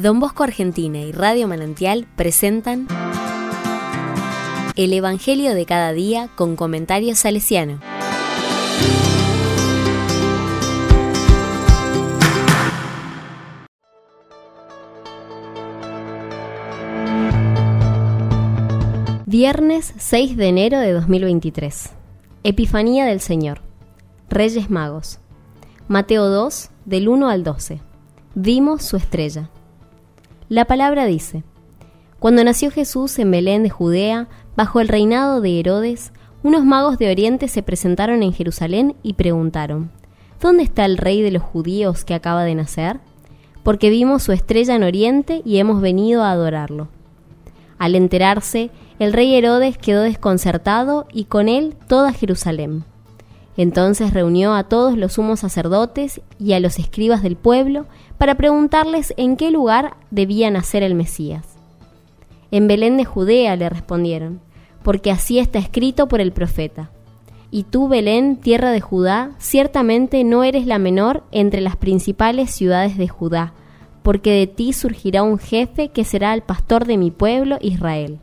Don Bosco Argentina y Radio Manantial presentan El Evangelio de cada día con comentarios salesiano. Viernes 6 de enero de 2023. Epifanía del Señor. Reyes Magos. Mateo 2, del 1 al 12. Vimos su estrella. La palabra dice, Cuando nació Jesús en Belén de Judea, bajo el reinado de Herodes, unos magos de Oriente se presentaron en Jerusalén y preguntaron, ¿Dónde está el rey de los judíos que acaba de nacer? Porque vimos su estrella en Oriente y hemos venido a adorarlo. Al enterarse, el rey Herodes quedó desconcertado y con él toda Jerusalén. Entonces reunió a todos los sumos sacerdotes y a los escribas del pueblo para preguntarles en qué lugar debía nacer el Mesías. En Belén de Judea le respondieron, porque así está escrito por el profeta. Y tú, Belén, tierra de Judá, ciertamente no eres la menor entre las principales ciudades de Judá, porque de ti surgirá un jefe que será el pastor de mi pueblo Israel.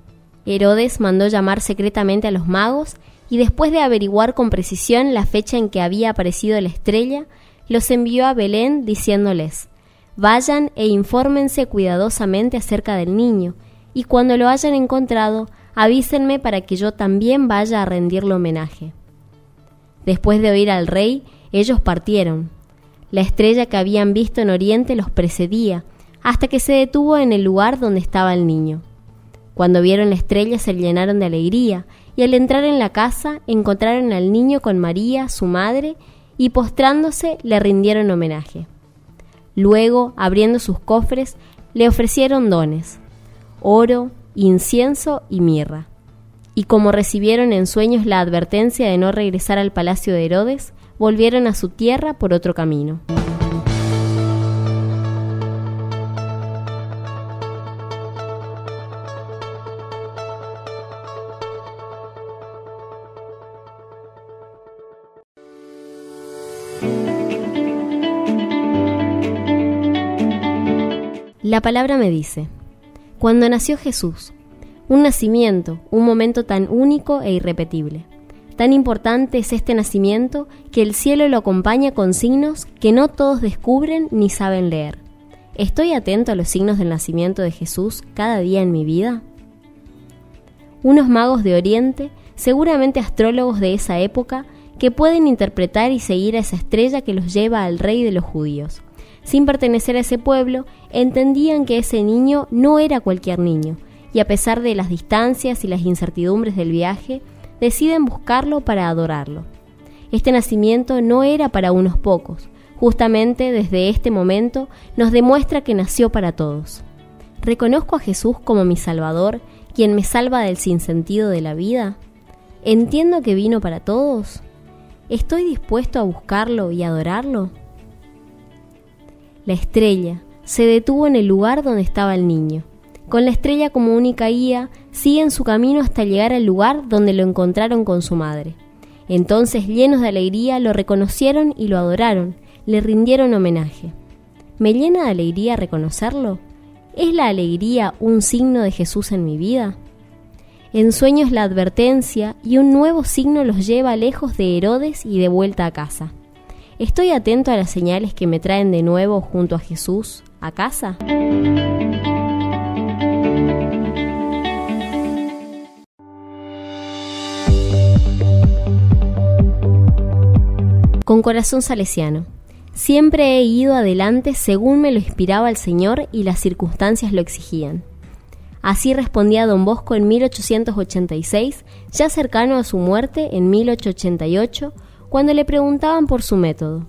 Herodes mandó llamar secretamente a los magos y después de averiguar con precisión la fecha en que había aparecido la estrella, los envió a Belén diciéndoles, Vayan e infórmense cuidadosamente acerca del niño, y cuando lo hayan encontrado, avísenme para que yo también vaya a rendirle homenaje. Después de oír al rey, ellos partieron. La estrella que habían visto en Oriente los precedía, hasta que se detuvo en el lugar donde estaba el niño. Cuando vieron la estrella se llenaron de alegría, y al entrar en la casa encontraron al niño con María, su madre, y postrándose le rindieron homenaje. Luego, abriendo sus cofres, le ofrecieron dones, oro, incienso y mirra. Y como recibieron en sueños la advertencia de no regresar al palacio de Herodes, volvieron a su tierra por otro camino. La palabra me dice, cuando nació Jesús, un nacimiento, un momento tan único e irrepetible. Tan importante es este nacimiento que el cielo lo acompaña con signos que no todos descubren ni saben leer. ¿Estoy atento a los signos del nacimiento de Jesús cada día en mi vida? Unos magos de Oriente, seguramente astrólogos de esa época, que pueden interpretar y seguir a esa estrella que los lleva al rey de los judíos sin pertenecer a ese pueblo, entendían que ese niño no era cualquier niño, y a pesar de las distancias y las incertidumbres del viaje, deciden buscarlo para adorarlo. Este nacimiento no era para unos pocos, justamente desde este momento nos demuestra que nació para todos. ¿Reconozco a Jesús como mi Salvador, quien me salva del sinsentido de la vida? ¿Entiendo que vino para todos? ¿Estoy dispuesto a buscarlo y adorarlo? La estrella se detuvo en el lugar donde estaba el niño. Con la estrella como única guía, siguen su camino hasta llegar al lugar donde lo encontraron con su madre. Entonces, llenos de alegría, lo reconocieron y lo adoraron, le rindieron homenaje. ¿Me llena de alegría reconocerlo? ¿Es la alegría un signo de Jesús en mi vida? En sueños la advertencia y un nuevo signo los lleva lejos de Herodes y de vuelta a casa. ¿Estoy atento a las señales que me traen de nuevo junto a Jesús a casa? Con corazón salesiano. Siempre he ido adelante según me lo inspiraba el Señor y las circunstancias lo exigían. Así respondía don Bosco en 1886, ya cercano a su muerte en 1888, cuando le preguntaban por su método,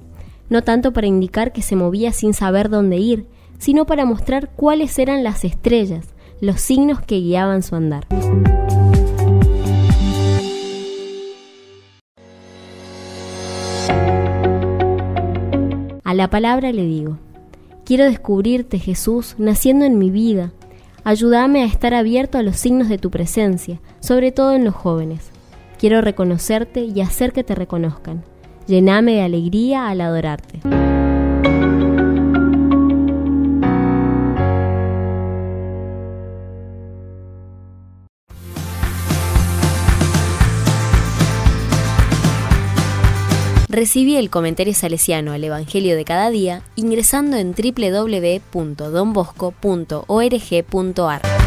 no tanto para indicar que se movía sin saber dónde ir, sino para mostrar cuáles eran las estrellas, los signos que guiaban su andar. A la palabra le digo, quiero descubrirte Jesús naciendo en mi vida, ayúdame a estar abierto a los signos de tu presencia, sobre todo en los jóvenes. Quiero reconocerte y hacer que te reconozcan. Llename de alegría al adorarte. Recibí el comentario salesiano al Evangelio de cada día ingresando en www.donbosco.org.ar.